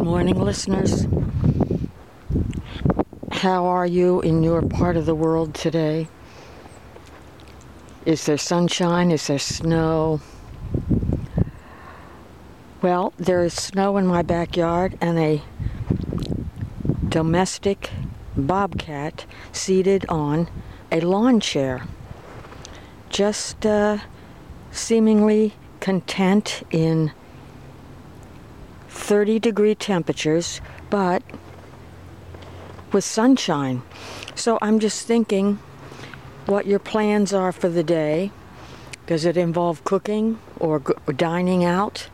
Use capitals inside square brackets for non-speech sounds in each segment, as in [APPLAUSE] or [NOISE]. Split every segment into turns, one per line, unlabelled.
Good morning, listeners. How are you in your part of the world today? Is there sunshine? Is there snow? Well, there is snow in my backyard and a domestic bobcat seated on a lawn chair. Just uh, seemingly content in 30 degree temperatures, but with sunshine. So I'm just thinking what your plans are for the day. Does it involve cooking or, dining out?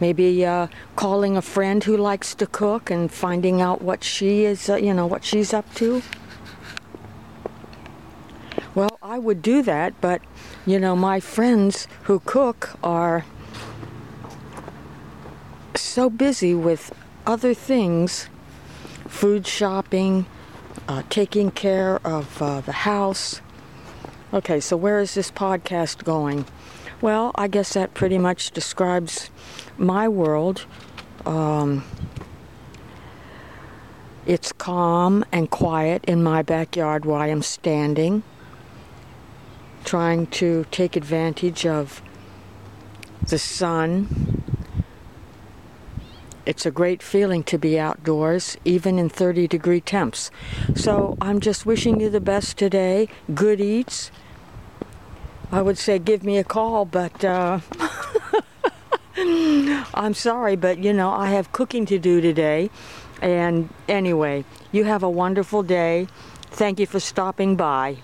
Maybe uh, calling a friend who likes to cook and finding out what she is, uh, you know, what she's up to. Well, I would do that, but you know, my friends who cook are so busy with other things food shopping, uh, taking care of uh, the house. Okay, so where is this podcast going? Well, I guess that pretty much describes my world. Um, it's calm and quiet in my backyard where I am standing, trying to take advantage of the sun. It's a great feeling to be outdoors, even in 30 degree temps. So I'm just wishing you the best today. Good eats. I would say give me a call, but uh, [LAUGHS] I'm sorry, but you know, I have cooking to do today. And anyway, you have a wonderful day. Thank you for stopping by.